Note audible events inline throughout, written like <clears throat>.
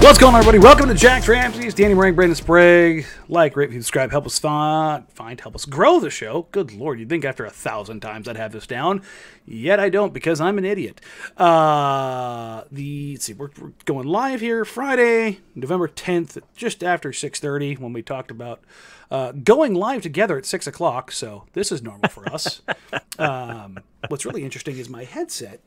What's going on, everybody? Welcome to Jacked Ramsays Danny Marang, Brandon Sprague. Like, rate, subscribe, help us find, find, help us grow the show. Good lord, you'd think after a thousand times I'd have this down. Yet I don't because I'm an idiot. Uh, the let's see, we're, we're going live here Friday, November 10th, just after 6:30 when we talked about uh, going live together at six o'clock. So this is normal for us. <laughs> um, what's really interesting is my headset.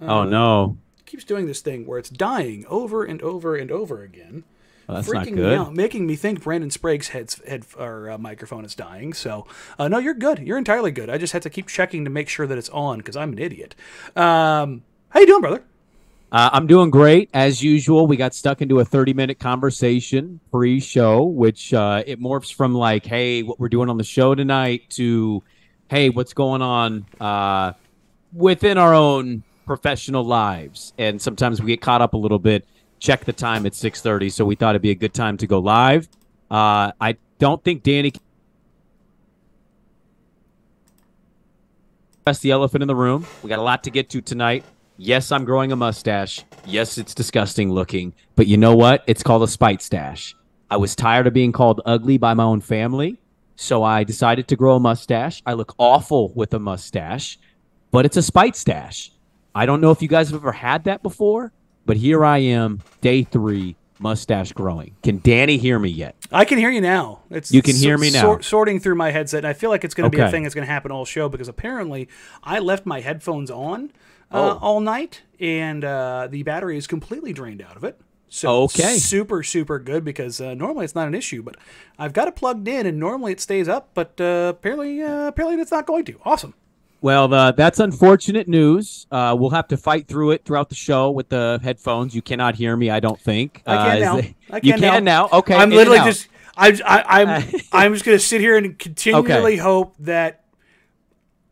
oh no! Keeps doing this thing where it's dying over and over and over again. Well, that's freaking not me out, making me think Brandon Sprague's head, head or uh, microphone is dying. So, uh, no, you're good. You're entirely good. I just had to keep checking to make sure that it's on because I'm an idiot. Um, how you doing, brother? Uh, I'm doing great as usual. We got stuck into a 30 minute conversation pre-show, which uh, it morphs from like, "Hey, what we're doing on the show tonight," to, "Hey, what's going on uh, within our own professional lives?" And sometimes we get caught up a little bit. Check the time at 6:30, so we thought it'd be a good time to go live. Uh, I don't think Danny. That's the elephant in the room. We got a lot to get to tonight. Yes, I'm growing a mustache. Yes, it's disgusting looking. But you know what? It's called a spite stash. I was tired of being called ugly by my own family. So I decided to grow a mustache. I look awful with a mustache, but it's a spite stash. I don't know if you guys have ever had that before, but here I am, day three, mustache growing. Can Danny hear me yet? I can hear you now. It's You can hear me now. sor- sorting through my headset, and I feel like it's going to be a thing that's going to happen all show because apparently I left my headphones on uh, all night, and uh, the battery is completely drained out of it. So Okay. super super good because uh, normally it's not an issue, but I've got it plugged in, and normally it stays up, but uh, apparently uh, apparently it's not going to. Awesome. Well, uh, that's unfortunate news. Uh, we'll have to fight through it throughout the show with the headphones. You cannot hear me, I don't think. I Uh, can is now. it- I you can can now. Okay. I'm literally just. I, I, I'm. <laughs> I'm just gonna sit here and continually hope that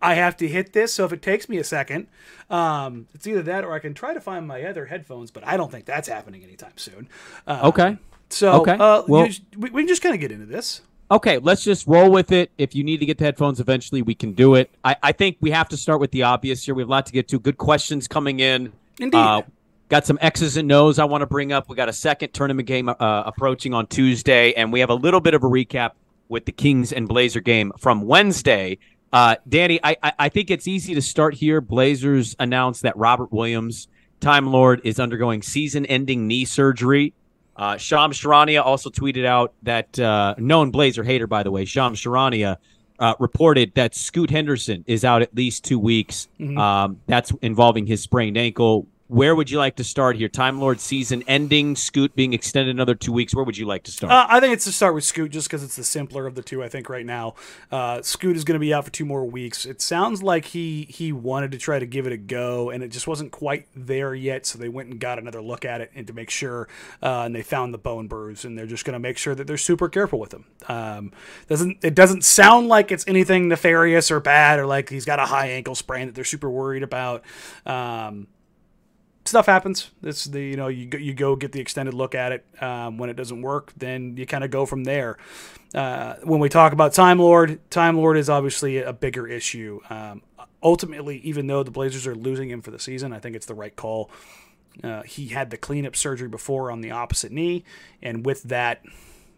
I have to hit this. So if it takes me a second, um, it's either that or I can try to find my other headphones. But I don't think that's happening anytime soon. Uh, Okay. So Okay. Uh, Well- you- we, we can just kind of get into this. Okay, let's just roll with it. If you need to get the headphones eventually, we can do it. I, I think we have to start with the obvious here. We have a lot to get to. Good questions coming in. Indeed. Uh, got some X's and O's I want to bring up. We got a second tournament game uh, approaching on Tuesday, and we have a little bit of a recap with the Kings and Blazer game from Wednesday. Uh, Danny, I, I, I think it's easy to start here. Blazers announced that Robert Williams, Time Lord, is undergoing season ending knee surgery. Uh, Shams Charania also tweeted out that uh, known Blazer hater, by the way, Shams Charania uh, reported that Scoot Henderson is out at least two weeks. Um, that's involving his sprained ankle. Where would you like to start here? Time Lord season ending, Scoot being extended another two weeks. Where would you like to start? Uh, I think it's to start with Scoot just because it's the simpler of the two. I think right now, uh, Scoot is going to be out for two more weeks. It sounds like he he wanted to try to give it a go, and it just wasn't quite there yet. So they went and got another look at it and to make sure, uh, and they found the bone bruise, and they're just going to make sure that they're super careful with him. Um, doesn't it doesn't sound like it's anything nefarious or bad or like he's got a high ankle sprain that they're super worried about. Um, stuff happens. It's the you know you go, you go get the extended look at it. Um, when it doesn't work, then you kind of go from there. Uh, when we talk about Time Lord, Time Lord is obviously a bigger issue. Um, ultimately, even though the Blazers are losing him for the season, I think it's the right call. Uh, he had the cleanup surgery before on the opposite knee, and with that,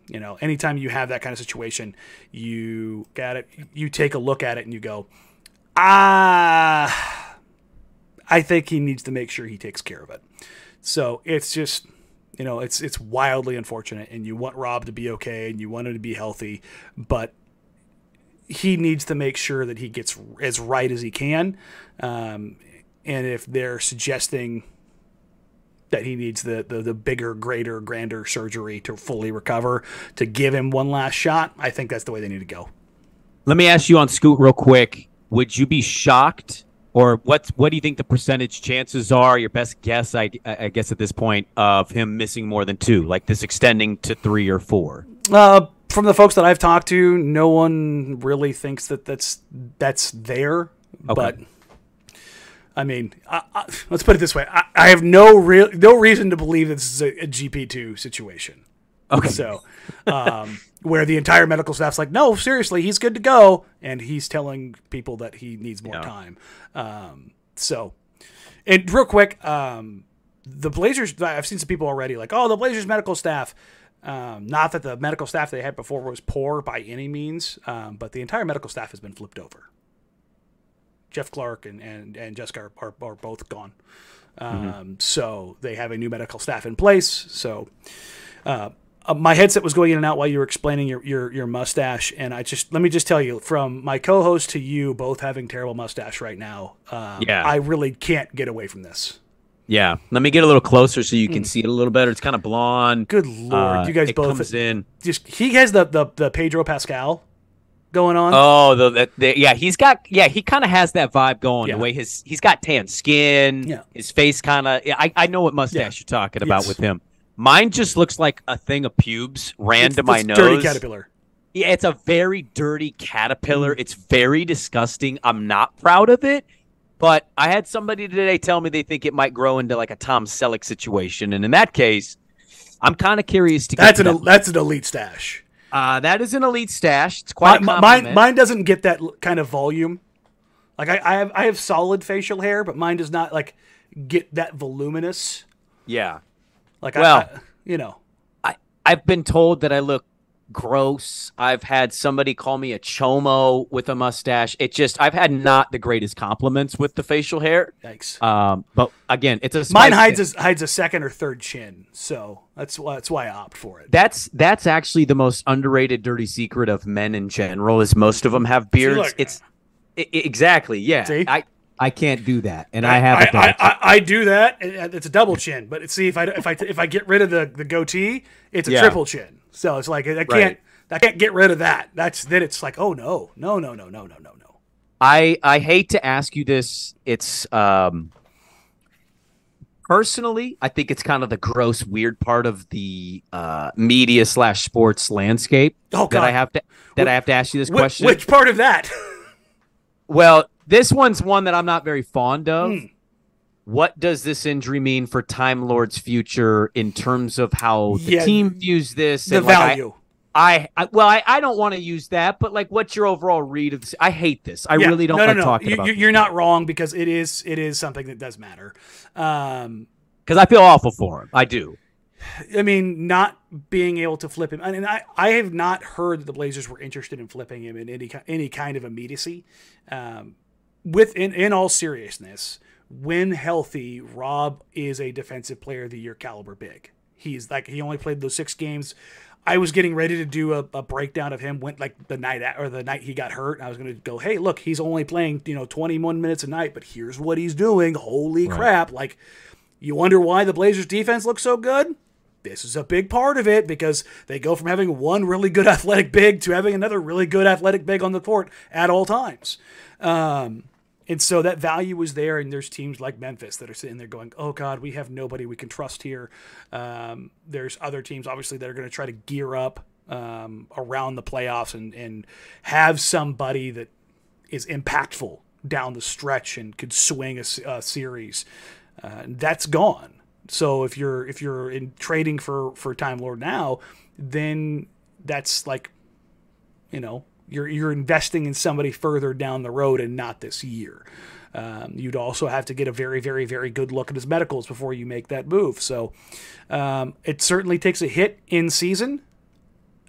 You know, anytime you have that kind of situation, you got it. You take a look at it and you go, ah, I think he needs to make sure he takes care of it. So it's just, you know, it's it's wildly unfortunate, and you want Rob to be okay, and you want him to be healthy, but he needs to make sure that he gets as right as he can. Um, and if they're suggesting that he needs the, the, the bigger, greater, grander surgery to fully recover, to give him one last shot, I think that's the way they need to go. Let me ask you on Scoot real quick. Would you be shocked, or what? What do you think the percentage chances are? Your best guess, I, I guess, at this point, of him missing more than two, like this extending to three or four. Uh, from the folks that I've talked to, no one really thinks that that's that's there. Okay. But I mean, I, I, let's put it this way: I, I have no real no reason to believe this is a, a GP two situation. Okay. So, um, where the entire medical staff's like, no, seriously, he's good to go, and he's telling people that he needs more Yeah. time. Um, so, and real quick, um, the Blazers. I've seen some people already like, oh, the Blazers medical staff. Um, not that the medical staff they had before was poor by any means, um, but the entire medical staff has been flipped over. Jeff Clark and and, and Jessica are, are, are both gone. Um, So they have a new medical staff in place. So uh, uh, my headset was going in and out while you were explaining your, your your mustache, and I just let me just tell you, from my co-host to you, both having terrible mustache right now. Um, Yeah. I really can't get away from this. Yeah. Let me get a little closer so you can see it a little better. It's kind of blonde. Good lord, Uh, you guys it both comes in. just he has the, the the Pedro Pascal going on. Oh, the, the, the yeah, he's got yeah, he kind of has that vibe going. Yeah. The way his he's got tan skin. Yeah. His face kind of. Yeah, I I know what mustache you're talking about Yes. with him. Mine just looks like a thing of pubes ran It's- to my it's nose. Dirty caterpillar. Yeah, it's a very dirty Mm. caterpillar. It's very disgusting. I'm not proud of it, but I had somebody today tell me they think it might grow into like a Tom Selleck situation, and in that case, I'm kind of curious to. That's an that. that's an elite stash. Uh, that is an elite stash. It's quite a mine mine doesn't get that kind of volume. Like I, I have I have solid facial hair, but mine does not like get that voluminous. Yeah. Like Well- I, I you know I I've been told that I look gross. I've had somebody call me a chomo with a mustache. It just I've had not the greatest compliments with the facial hair. Thanks. Um, but again, it's a Mine hides a, hides a second or third chin, so that's why that's why I opt for it. That's that's actually the most underrated dirty secret of men in general. Is most of them have beards. it's i- i- exactly yeah. See? I I can't do that, and I, have I, a dark I, I, I do that. and It's a double chin, but see if I if I if I get rid of the, the goatee, it's a Yeah. triple chin. So it's like I can't Right. I can't get rid of that. That's then it's like oh no no no no no no no no. I I hate to ask you this. It's um personally, I think it's kind of the gross, weird part of the uh, media slash sports landscape Oh, that I have to that I have to ask you this question. which part of that? <laughs> well, this one's one that I'm not very fond of. Hmm. What does this injury mean for Time Lord's future in terms of how the Yeah, team views this? the and, like, I- value. I, I well, I, I don't want to use that, but like, what's your overall read of this? I hate this. I Yeah. really don't no, like no, no. talking you, about. this You're not wrong because it is it is something that does matter. Um, because I feel awful for him. I do. I mean, not being able to flip him, and I, I have not heard that the Blazers were interested in flipping him in any any kind of immediacy. Um, with in, in all seriousness, when healthy, Rob is a defensive player of the year caliber big. He's like he only played those six games. I was getting ready to do a, a breakdown of him. Went like the night at, or the night he got hurt. I was going to go, hey, look, he's only playing you know 21 minutes a night, but here's what he's doing. Holy crap! Like you wonder why the Blazers defense looks so good? This is a big part of it because they go from having one really good <laughs> athletic big to having another really good athletic big on the court at all times. Um, and so that value was there, and there's teams like Memphis that are sitting there going, "Oh God, we have nobody we can trust here." Um, there's other teams, obviously, that are going to try to gear up um, around the playoffs and and have somebody that is impactful down the stretch and could swing a series. Uh, that's gone. So if you're if you're in trading for for Time Lord now, then that's like, you know, you're you're investing in somebody further down the road and not this year. Um, you'd also have to get a very, very, very good look at his medicals before you make that move. So um, it certainly takes a hit in season,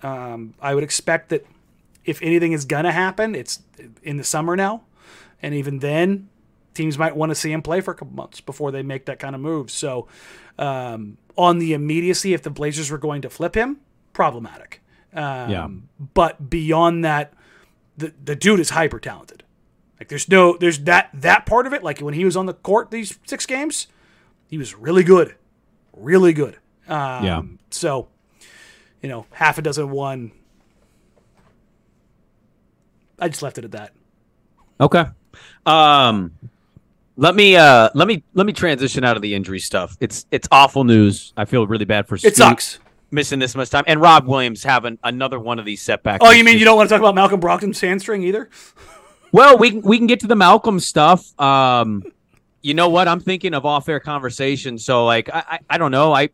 Um, I would expect that if anything is gonna happen, it's in the summer now, and even then, teams might want to see him play for a couple months before they make that kind of move. So, um, on the immediacy, if the Blazers were going to flip him, problematic. Um, Yeah. But beyond that, the the dude is hyper talented. Like there's no there's that that part of it. Like when he was on the court these six games, he was really good, really good. Um, Yeah. So, you know, half a dozen one. I just left it at that. Okay. Um let me uh let me let me transition out of the injury stuff. It's it's awful news. I feel really bad for It sucks. Missing this much time. And Rob Williams having another one of these setbacks. Oh, you mean you don't want to talk about Malcolm Brogdon's hamstring either? <laughs> Well, we can we can get to the Malcolm stuff. Um you know what? I'm thinking of off-air conversation. So like I I, I don't know. I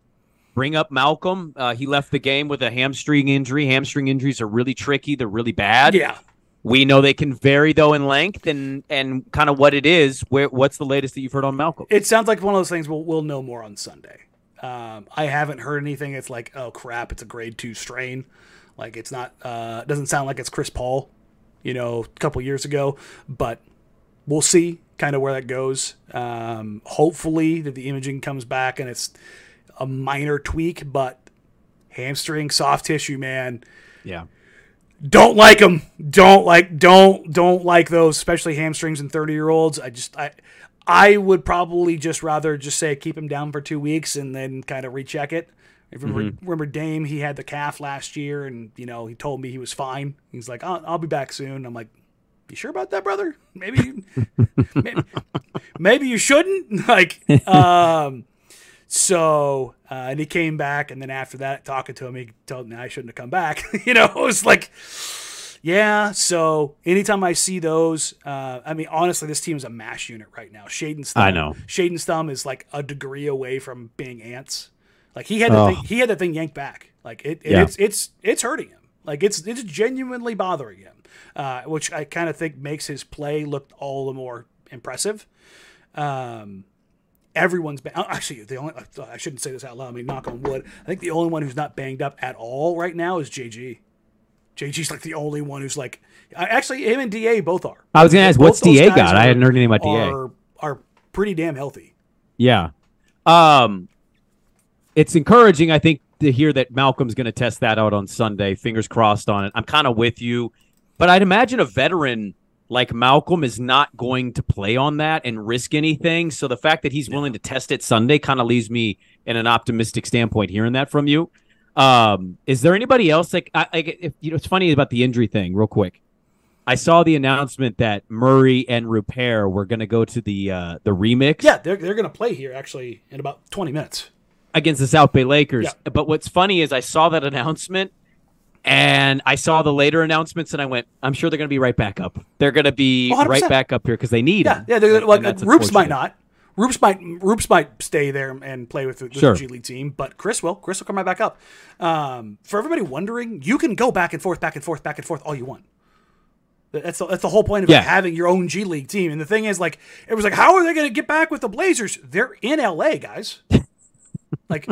bring up Malcolm. Uh, he left the game with a hamstring injury. Hamstring injuries are really tricky. They're really bad. Yeah. We know they can vary though in length and and kind of what it is. Where what's the latest that you've heard on Malcolm? It sounds like one of those things we'll, we'll know more on Sunday. Um, I haven't heard anything. It's like, oh crap, it's a grade two strain. Like it's not. Uh, doesn't sound like it's Chris Paul, you know, a couple years ago. But we'll see kind of where that goes. Um, hopefully that the imaging comes back and it's a minor tweak, but hamstring, soft tissue, man. Yeah. don't like them. Don't like don't don't like those, especially hamstrings and thirty year olds. I just I I would probably just rather just say keep him down for two weeks and then kind of recheck it. If remember, remember Dame, he had the calf last year, and you know he told me he was fine. He's like, I'll, I'll be back soon. I'm like, you sure about that, brother? Maybe, you- <laughs> maybe, maybe you shouldn't. <laughs> Like, um, so uh, and he came back, and then after that, talking to him, he told me I shouldn't have come back. <laughs> you know, it was like, yeah. So anytime I see those, uh, I mean, honestly, this team is a mash unit right now. Shaedon's thumb, I know. Shaedon's thumb is like a degree away from being ants. Like he had the Oh. thing, he had the thing yanked back. Like it, it Yeah. it's it's it's hurting him. Like it's it's genuinely bothering him, uh, which I kind of think makes his play look all the more impressive. Um, everyone's been actually the only I shouldn't say this out loud. I mean, knock on wood. I think the only one who's not banged up at all right now is JG. JG's like the only one who's like actually him and Da both are. I was gonna ask, Both what's DA guys got? I hadn't heard anything about DA. Are are pretty damn healthy. Yeah. Um it's encouraging, I think, to hear that Malcolm's gonna test that out on Sunday. Fingers crossed on it. I'm kind of with you. But I'd imagine a veteran like Malcolm is not going to play on that and risk anything. So the fact that he's willing to test it Sunday kind of leaves me in an optimistic standpoint hearing that from you. Um, is there anybody else like I, I if, you know it's funny about the injury thing, real quick. I saw the announcement that Murray and Rupert were going to go to the uh, the remix Yeah, they're they're gonna play here actually in about twenty minutes. against the South Bay Lakers. Yeah. But what's funny is I saw that announcement and I saw the later announcements and I went, I'm sure they're going to be right back up. They're going to be 100%. right back up here because they need Yeah, them. yeah. Like that's Roops might not. Roops might Roops might stay there and play with the, with Sure. the G League team, but Chris will. Chris will come right back up. Um, for everybody wondering, you can go back and forth, back and forth, back and forth all you want. That's the, that's the whole point of Yeah. having your own G League team. And the thing is, like, it was like, how are they going to get back with the Blazers? They're in LA, guys. <laughs> like,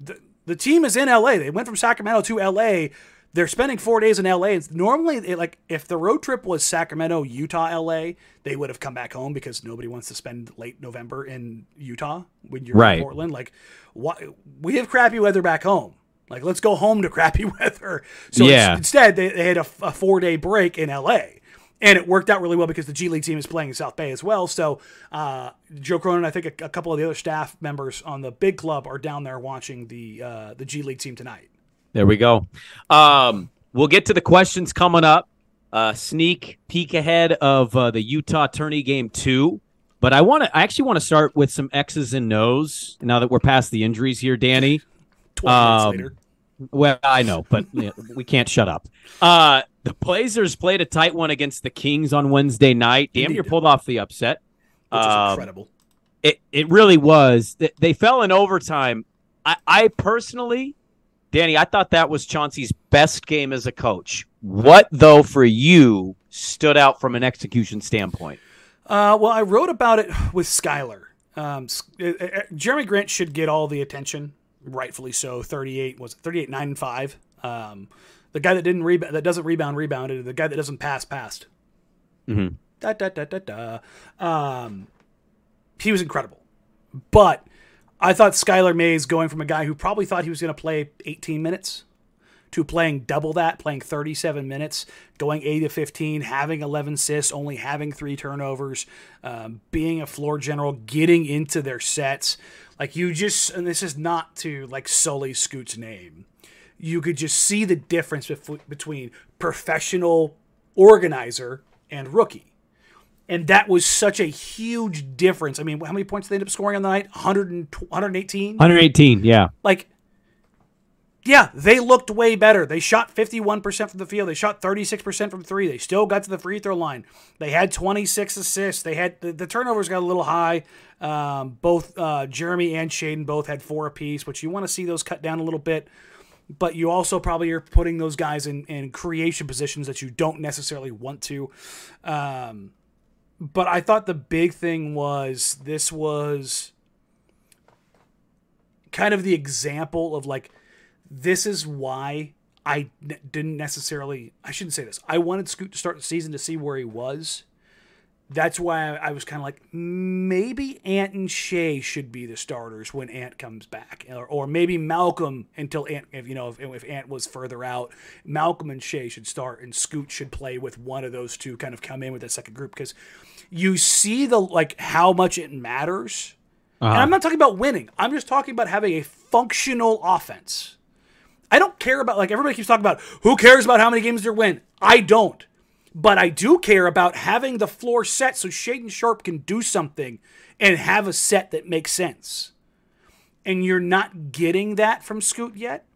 the, the team is in LA. They went from Sacramento to LA. They're spending four days in LA. It's normally, it, like, if the road trip was Sacramento, Utah, LA, they would have come back home because nobody wants to spend late November in Utah when you're Right. in Portland. Like, why, we have crappy weather back home. Like, let's go home to crappy <laughs> weather. So Yeah. instead, they, they had a, a four day break in LA. And it worked out really well because the G League team is playing in South Bay as well. So uh, Joe Cronin, I think a, a couple of the other staff members on the big club are down there watching the uh, the G League team tonight. There we go. Um, we'll get to the questions coming up. Uh, sneak peek ahead of uh, the Utah tourney game two. But I want to. I actually want to start with some X's and O's. Now that we're past the injuries here, Danny. Twelve Um, minutes later, Well, I know, but you know, we can't shut up. Uh, the Blazers played a tight one against the Kings on Wednesday night. Damn Indeed. near pulled off the upset. which is um, incredible. It it really was. They, they fell in overtime. I, I personally, Danny, I thought that was Chauncey's best game as a coach. What though for you stood out from an execution standpoint? Uh, well, I wrote about it with Skylar. Um, S- uh, uh, Jerami Grant should get all the attention, rightfully so. Thirty-eight was it 38, nine and five. Um, The guy that didn't rebound, that doesn't rebound, rebounded. The guy that doesn't pass, passed. Mhm. Da da da da da. Um, he was incredible, but I thought Skylar Mays going from a guy who probably thought he was going to play 18 minutes to playing double that, playing 37 minutes, going 8 to 15, having 11 assists, only having three turnovers, um, being a floor general, getting into their sets. Like you just, and this is not to like sully Scoot's name. You could just see the difference bef- between professional organizer and rookie. And that was such a huge difference. I mean, how many points did they end up scoring on the night? 118? 118. Yeah. like yeah, they looked way better. They shot 51% from the field. They shot 36% from three. They still got to the free throw line. They had 26 assists. They had the, the turnovers got a little high. Um, both uh, Jerami and Shaedon both had four apiece, which you want to see those cut down a little bit. But you also probably are putting those guys in, in creation positions that you don't necessarily want to. Um, but I thought the big thing was this was kind of the example of like this is why I didn't necessarily I shouldn't say this. I wanted Scoot to start the season to see where he was. That's why I was kind of like maybe Ant and Shea should be the starters when Ant comes back, or, or maybe Malcolm until Ant, if you know if, if Ant was further out, Malcolm and Shea should start, and Scoot should play with one of those two, kind of come in with that second group because you see the like how much it matters. And I'm uh-huh. not talking about winning. I'm just talking about having a functional offense. I don't care about like everybody keeps talking about who cares about how many games they win. I don't. But I do care about having the floor set so Shaedon Sharpe can do something and have a set that makes sense. And you're not getting that from Scoot yet.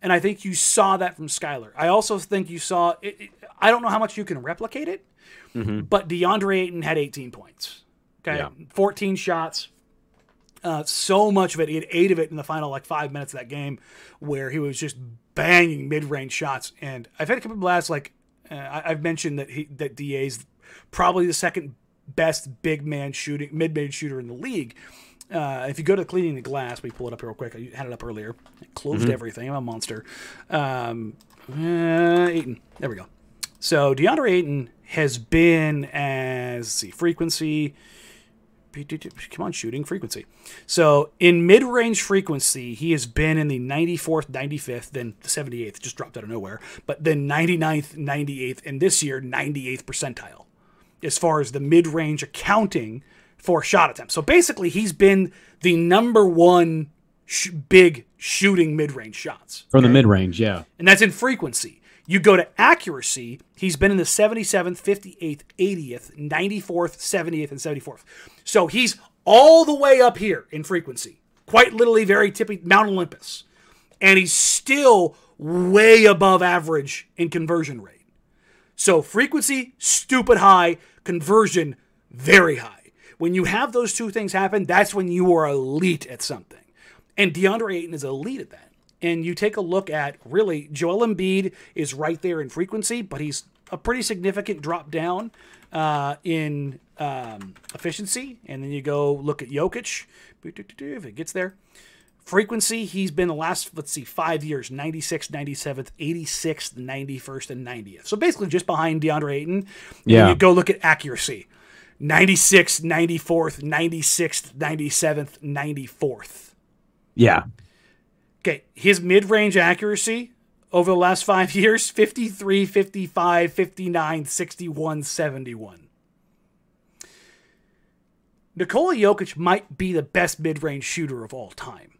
And I think you saw that from Skyler. I also think you saw it, it- I don't know how much you can replicate it, but DeAndre Ayton had 18 points. Okay. Yeah. 14 shots, uh, so much of it. He had eight of it in the final like five minutes of that game, where he was just banging mid-range shots. And I've had a couple of blasts. Like uh, I- I've mentioned that he that Da's probably the second best big man shooting mid-range shooter in the league. Uh, if you go to cleaning the glass, we pull it up real quick. I had it up earlier. I closed everything. I'm a monster. Um, uh, Ayton. There we go. So DeAndre Ayton has been as see frequency. Come on, shooting frequency. So in mid-range frequency, he has been in the 94th, 95th, then the 78th, just dropped out of nowhere, but then 99th, 98th, and this year 98th percentile as far as the mid-range accounting for shot attempts. So basically, he's been the number one sh- big shooting mid-range shots From the mid range. Yeah. and that's in frequency. You go to accuracy, he's been in the 77th, 58th, 80th, 94th, 70th, and 74th. So he's all the way up here in frequency, quite literally very tippy Mount Olympus. And he's still way above average in conversion rate. So frequency, stupid high, conversion, very high. When you have those two things happen, that's when you are elite at something. And DeAndre Ayton is elite at that. And you take a look at really, Joel Embiid is right there in frequency, but he's a pretty significant drop down uh, in um, efficiency. And then you go look at Jokic, if it gets there. Frequency, he's been the last, let's see, five years 96th, 97th, 86th, 91st, and 90th. So basically just behind DeAndre Ayton. And Yeah. You go look at accuracy 96th, 94th, 96th, 97th, 94th. Yeah. Okay, his mid-range accuracy over the last 5 <laughs> years 53, 55, 59, 61, 71. Nikola Jokic might be the best mid-range shooter of all time.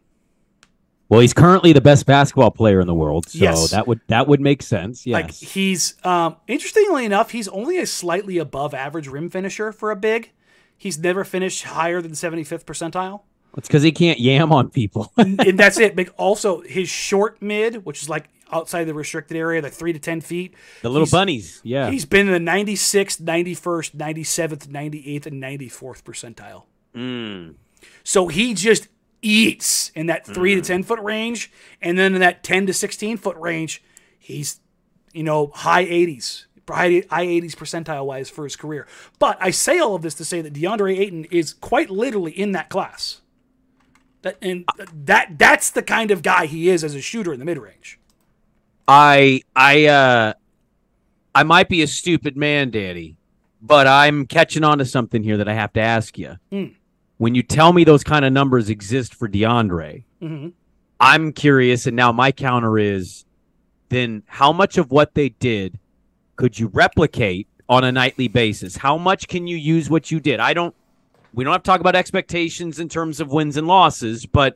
Well, he's currently the best basketball player in the world, so Yes. that would that would make sense. Yes. Like he's um interestingly enough, he's only a slightly above average rim finisher for a big. He's never finished higher than 75th percentile. It's because he can't yam on people. <laughs> and that's it. But also his short mid, which is like outside the restricted area, the three to ten feet. the little bunnies. Yeah. He's been in the 96th, 91st, 97th, 98th, and 94th percentile. Mm. So he just eats in that three Mm. to 10 foot range. And then in that 10 to 16 foot range, he's, you know, high 80s, high high 80s percentile wise for his career. But I say all of this to say that DeAndre Ayton is quite literally in that class. That, and that that's the kind of guy he is as a shooter in the mid range. I I uh I might be a stupid man, Danny, but I'm catching on to something here that I have to ask you. Mm. When you tell me those kind of numbers exist for DeAndre, hmm I'm curious, and now my counter is then how much of what they did could you replicate on a nightly basis? How much can you use what you did? I don't we don't have to talk about expectations in terms of wins and losses, but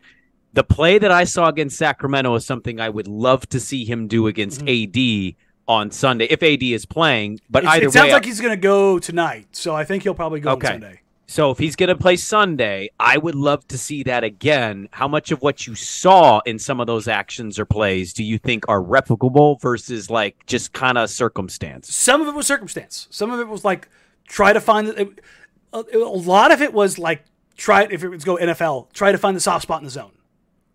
the play that I saw against Sacramento is something I would love to see him do against mm-hmm. AD on Sunday if AD is playing. But It's- either it sounds way, like he's going to go tonight, so I think he'll probably go Okay. on Sunday. So if he's going to play Sunday, I would love to see that again. How much of what you saw in some of those actions or plays do you think are replicable versus like just kind of circumstance? Some of it was circumstance. Some of it was like try to find a, a lot of it was like try if it was go NFL, try to find the soft spot in the zone.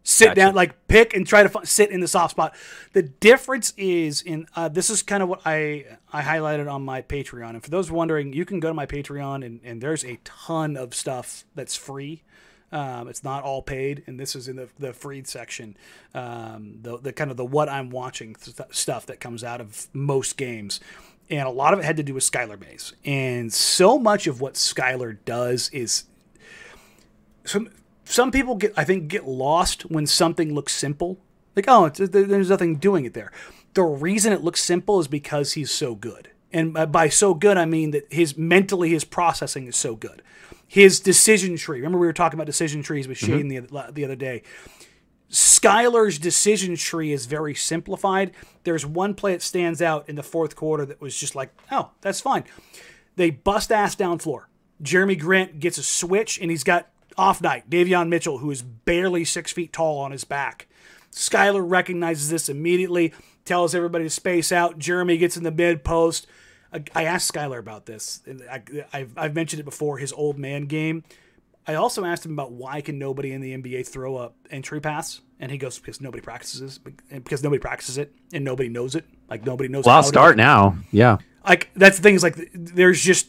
Sit Gotcha. down, like pick and try to fi- sit in the soft spot. The difference is in uh, this is kind of what I I highlighted on my Patreon. And for those wondering, you can go to my Patreon and, and there's a ton of stuff that's free. Um, it's not all paid, and this is in the the free section. Um, the the kind of the what I'm watching st- stuff that comes out of most games, and a lot of it had to do with Skylar Mays. And so much of what Skylar does is some some people get I think get lost when something looks simple. Like oh, it's, there's nothing doing it there. The reason it looks simple is because he's so good. And by- so good, I mean that his mentally his processing is so good. His decision tree. Remember we were talking about decision trees with mm-hmm. Shane the, the other day. Skylar's decision tree is very simplified. There's one play that stands out in the fourth quarter that was just like, oh, that's fine. They bust ass down floor. Jerami Grant gets a switch and he's got off night. Davion Mitchell, who is barely six feet tall on his back. Skylar recognizes this immediately, tells everybody to space out. Jerami gets in the mid post. I, I asked Skylar about this. I've, I've mentioned it before, his old man game. I also asked him about why can nobody in the NBA throw up entry pass, and he goes because nobody practices, because nobody practices it and nobody knows it. Like nobody knows. Well, how I'll start now. Yeah. like that's the thing is like there's just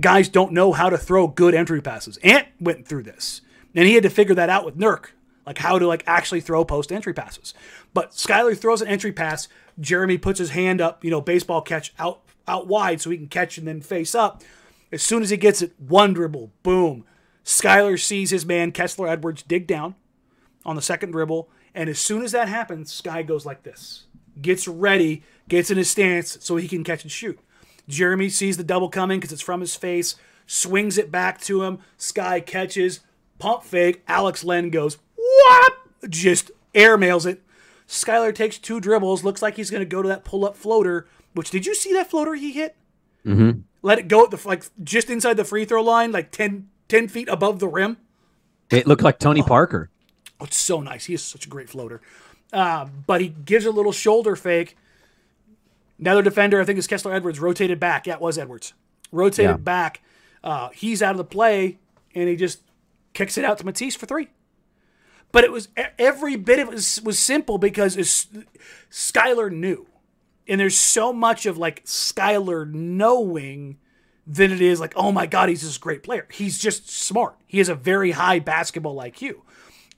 guys don't know how to throw good entry passes. Ant went through this, and he had to figure that out with Nurk, like how to like actually throw post entry passes. But Skylar throws an entry pass. Jerami puts his hand up, you know, baseball catch out out wide so he can catch and then face up. As soon as he gets it, one dribble, boom. Skylar sees his man Kessler Edwards dig down on the second dribble, and as soon as that happens, Sky goes like this, gets ready, gets in his stance so he can catch and shoot. Jerami sees the double coming because it's from his face, swings it back to him. Sky catches, pump fake. Alex Len goes, what? Just airmails it. Skylar takes two dribbles, looks like he's going to go to that pull up floater. Which did you see that floater he hit? Mm-hmm. Let it go at the like just inside the free throw line, like 10, 10 feet above the rim. It looked like Tony Parker. Oh, it's so nice. He is such a great floater. Uh, but he gives a little shoulder fake. Another defender, I think it's Kessler Edwards, rotated back. Yeah, it was Edwards. Rotated Yeah. back. Uh, he's out of the play, and he just kicks it out to Matisse for three. But it was every bit of it was, was simple because it's, Skylar knew. And there's so much of like Skylar knowing than it is like, oh my God, he's this great player. He's just smart. He has a very high basketball IQ.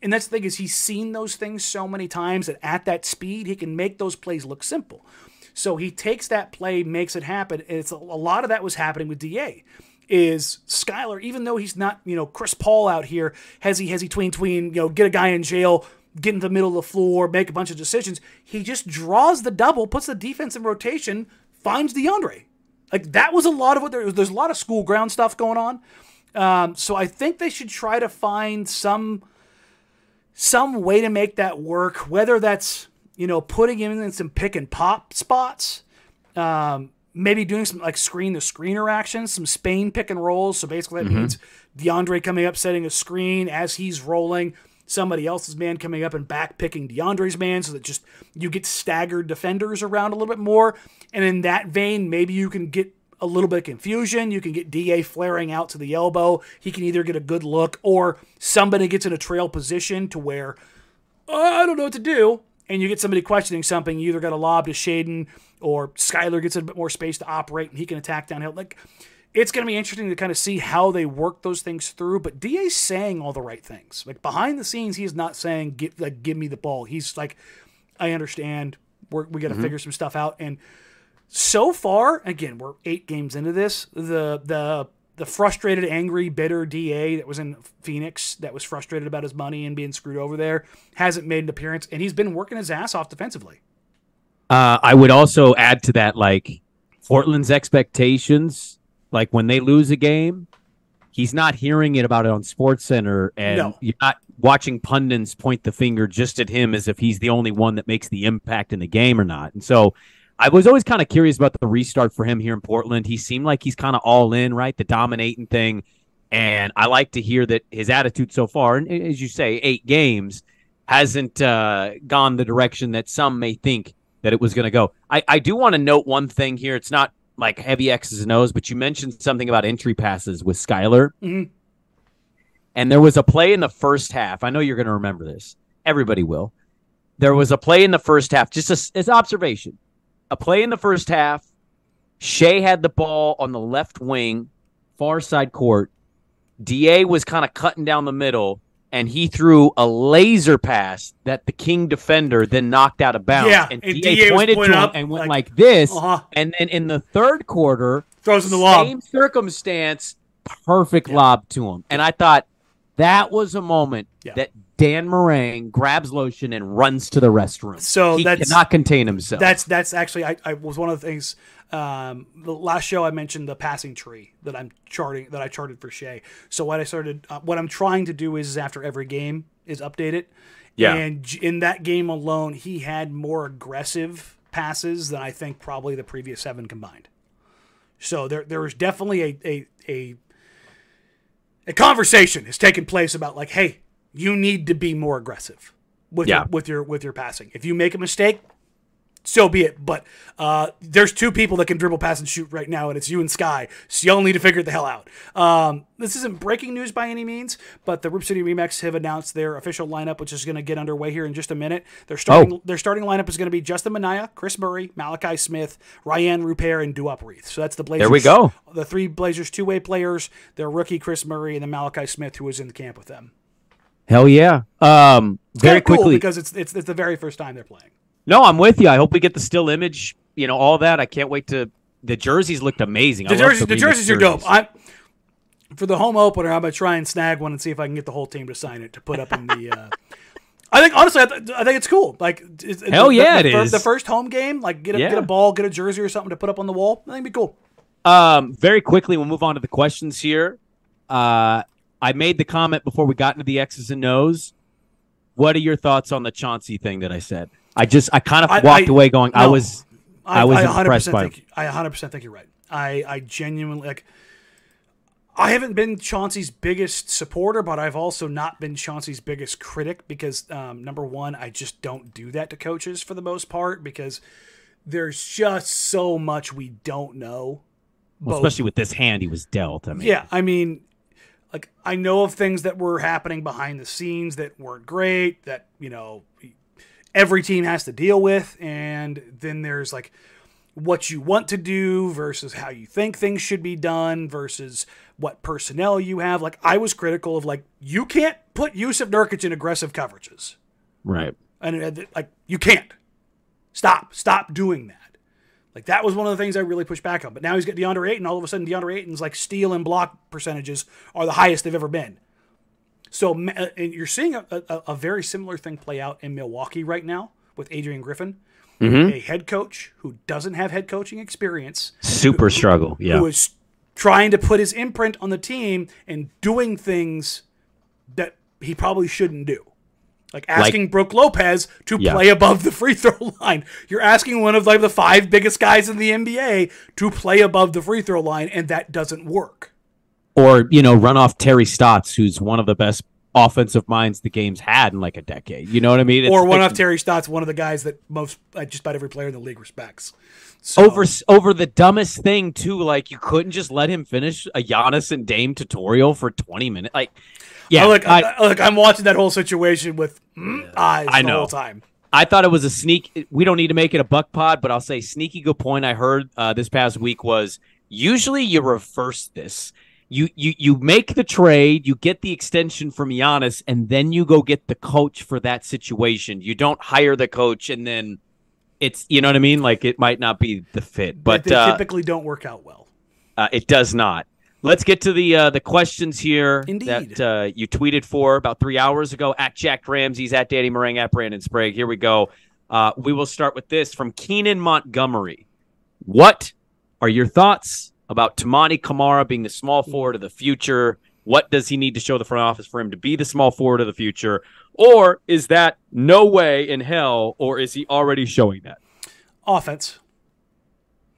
And that's the thing is he's seen those things so many times that at that speed he can make those plays look simple. So he takes that play, makes it happen. And it's a, a lot of that was happening with Da. Is Skylar, even though he's not, you know, Chris Paul out here, has he has he tween tween, you know, get a guy in jail, get in the middle of the floor, make a bunch of decisions. He just draws the double, puts the defense in rotation, finds DeAndre. Like that was a lot of what there was. There's a lot of school ground stuff going on. Um, so I think they should try to find some some way to make that work. Whether that's you know putting him in some pick and pop spots, um, maybe doing some like screen to screener actions, some Spain pick and rolls. So basically that means DeAndre coming up, setting a screen as he's rolling. Somebody else's man coming up and back picking DeAndre's man, so that just you get staggered defenders around a little bit more. And in that vein, maybe you can get a little bit of confusion. You can get DA flaring out to the elbow. He can either get a good look or somebody gets in a trail position to where "Oh, I don't know what to do. And you get somebody questioning something. You either got a lob to Shaedon or Skylar gets a bit more space to operate and he can attack downhill. Like it's going to be interesting to kind of see how they work those things through. But DA's saying all the right things. Like behind the scenes, he's not saying give like give me the ball. He's like, I understand. We're, we got to figure some stuff out. And so far, again, we're eight games into this. The the the frustrated, angry, bitter DA that was in Phoenix that was frustrated about his money and being screwed over there hasn't made an appearance, and he's been working his ass off defensively. Uh, I would also add to that, like Portland's expectations, like when they lose a game, he's not hearing it about it on Sports Center, and No. you're not watching pundits point the finger just at him as if he's the only one that makes the impact in the game or not. And so, I was always kind of curious about the restart for him here in Portland. He seemed like he's kind of all in, right? The dominating thing. And I like to hear that his attitude so far, and as you say, eight games, hasn't uh, gone the direction that some may think that it was going to go. I, I do want to note one thing here. It's not like heavy X's and O's, but you mentioned something about entry passes with Skylar. Mhm. And there was a play in the first half. I know you're going to remember this. Everybody will. There was a play in the first half, just as, as observation. A play in the first half. Shea had the ball on the left wing, far side court. DA was kind of cutting down the middle, and he threw a laser pass that the King defender then knocked out of bounds. Yeah, and, and DA, DA pointed to him and went like, like, this. Uh-huh. And then in the third quarter, Throws in the lob. same circumstance, perfect lob to him. And I thought that was a moment Yeah. that Dan Marang grabs lotion and runs to the restroom. So he that's- cannot contain himself. That's that's actually I, I was one of the things. Um, the last show I mentioned the passing tree that I'm charting that I charted for Shea. So what I started, uh, what I'm trying to do is after every game is update it. Yeah. And in that game alone, he had more aggressive passes than I think probably the previous seven combined. So there there was definitely a a a, a conversation has taken place about like, hey, you need to be more aggressive with Yeah. your, with your with your passing. If you make a mistake, so be it. But uh, there's two people that can dribble, pass, and shoot right now, and it's you and Sky. So y'all need to figure the hell out. Um, this isn't breaking news by any means, but the Rip City Remix have announced their official lineup, which is going to get underway here in just a minute. Their starting Oh. their starting lineup is going to be Justin Minaya, Chris Murray, Malachi Smith, Rayan Rupert, and Duop Reath. So that's the Blazers. There we go. The three Blazers two way players. Their rookie Chris Murray and then Malachi Smith, who was in the camp with them. Hell yeah. Um, very cool quickly. because it's, it's it's the very first time they're playing. no, I'm with you. I hope we get the still image. You know, all that. I can't wait to. The jerseys looked amazing. The jerseys, the remix jerseys are dope. jerseys. I for the home opener, I'm gonna try and snag one and see if I can get the whole team to sign it to put up in the. Uh, <laughs> I think honestly, I, th- I think it's cool. Like, it's, Hell the, yeah, the, it fir- is. The first home game, like get a, get a ball, get a jersey or something to put up on the wall. I think it'd be cool. Um, very quickly, we'll move on to the questions here. Uh, I made the comment before we got into the X's and O's. What are your thoughts on the Chauncey thing that I said? I just, I kind of I- walked I- away going, I was, I was impressed 100% by think, I 100 percent think you're right. I I genuinely like. I haven't been Chauncey's biggest supporter, but I've also not been Chauncey's biggest critic because um, number one, I just don't do that to coaches for the most part because there's just so much we don't know. well, especially with this hand he was dealt. I mean, Yeah, I mean, like I know of things that were happening behind the scenes that weren't great. That you know, every team has to deal with, and then there's like what you want to do versus how you think things should be done versus what personnel you have. Like I was critical of like you can't put Jusuf Nurkic in aggressive coverages, right. and uh, like you can't stop stop doing that. Like that was one of the things I really pushed back on. But now he's got DeAndre Ayton. All of a sudden, DeAndre Ayton's like steal and block percentages are the highest they've ever been. So uh, and you're seeing a, a, a very similar thing play out in Milwaukee right now with Adrian Griffin, Mm-hmm. a head coach who doesn't have head coaching experience, Super struggle. Yeah. who is trying to put his imprint on the team and doing things that he probably shouldn't do. Like asking Brook Lopez to Yeah. play above the free throw <laughs> line. You're asking one of like the five biggest guys in the NBA to play above the free throw line, and that doesn't work. or you know, run off Terry Stotts, who's one of the best offensive minds the game's had in like a decade. You know what I mean? It's or one like- off Terry Stotts, one of the guys that most uh, just about every player in the league respects. So, over over the dumbest thing too. Like you couldn't just let him finish a Giannis and Dame tutorial for twenty minutes. Like, yeah, I look, I, I, look, I'm watching that whole situation with mm, eyes I the know. whole time. I thought it was a sneak. We don't need to make it a buck pod, but I'll say sneaky good point I heard uh, this past week was usually you reverse this. You, you you make the trade, you get the extension from Giannis, and then you go get the coach for that situation. You don't hire the coach and then it's you know what I mean. Like it might not be the fit, but they uh, typically don't work out well. uh, it does not. Let's get to the uh, the questions here Indeed. that uh, you tweeted for about three hours ago at Jacked Ramsays at Danny Marang at Brandon Sprague. Here we go. Uh, we will start with this from Keenan Montgomery. What are your thoughts about Toumani Camara being the small forward of the future? What does he need to show the front office for him to be the small forward of the future? Or is that no way in hell, or is he already showing that? offense.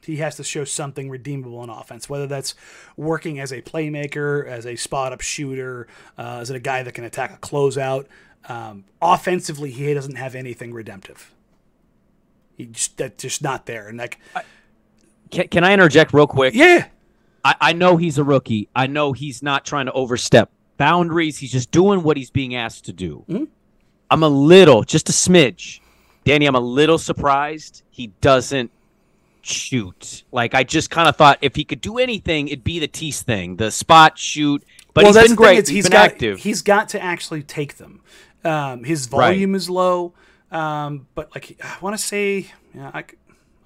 He has to show something redeemable on offense, whether that's working as a playmaker, as a spot up shooter, uh, as a guy that can attack a closeout. Um, offensively, he doesn't have anything redemptive. He just, that's just not there. And like, Can, can I interject real quick? yeah, I, I know he's a rookie. I know he's not trying to overstep boundaries. He's just doing what he's being asked to do. Mhm. I'm a little, just a smidge, Danny. I'm a little surprised he doesn't shoot. Like I just kind of thought if he could do anything, it'd be the Tease thing, the spot shoot. But he's that's been thing, great. is he's he's been got, active. He's got to actually take them. Um, his Right. volume is low, um, but like I want to say, yeah, I,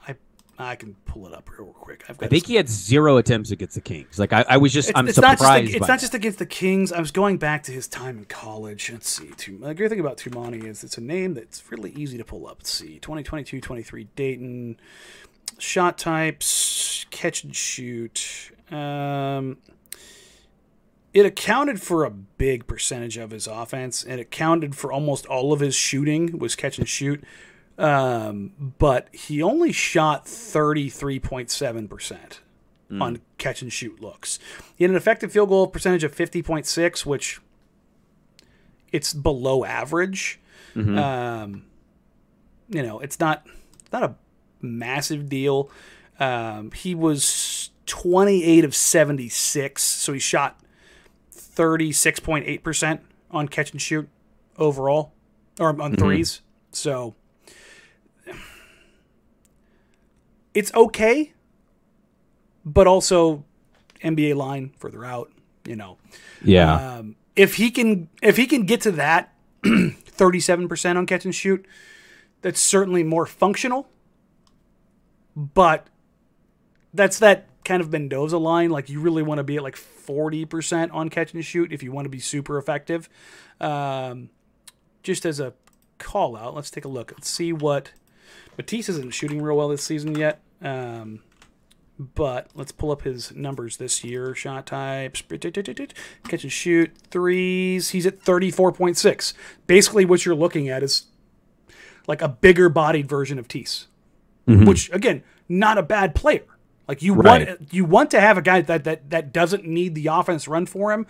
I, I can pull it up real quick. I've got I think he had zero attempts against the Kings. Like I, I was just, It's, I'm it's not surprised. just ag- it's not just against the Kings. I was going back to his time in college. Let's see. Tum- the great thing about Toumani is it's a name that's really easy to pull up. Let's see. 2022 23 Dayton. Shot types, catch and shoot. Um, it accounted for a big percentage of his offense. and It accounted for almost all of his shooting was catch and shoot. Um, but he only shot 33.7% on catch and shoot looks. He had an effective field goal percentage of 50.6, which it's below average. Um, you know, it's not not a massive deal. Um, he was 28 of 76, so he shot 36.8% on catch and shoot overall, or on threes. So it's okay, but also NBA line further out, you know. yeah. Um, if he can if he can get to that <clears throat> 37% on catch and shoot, that's certainly more functional. But that's that kind of Mendoza line. Like you really want to be at like 40% on catch and shoot if you want to be super effective. Um, just as a call out, let's take a look. Let's see what Matisse isn't shooting real well this season yet. Um, but let's pull up his numbers this year. Shot types, catch and shoot, threes. He's at 34.6. Basically, what you're looking at is like a bigger bodied version of Tease, which, again, not a bad player. Like you Right. want you want to have a guy that, that that doesn't need the offense run for him,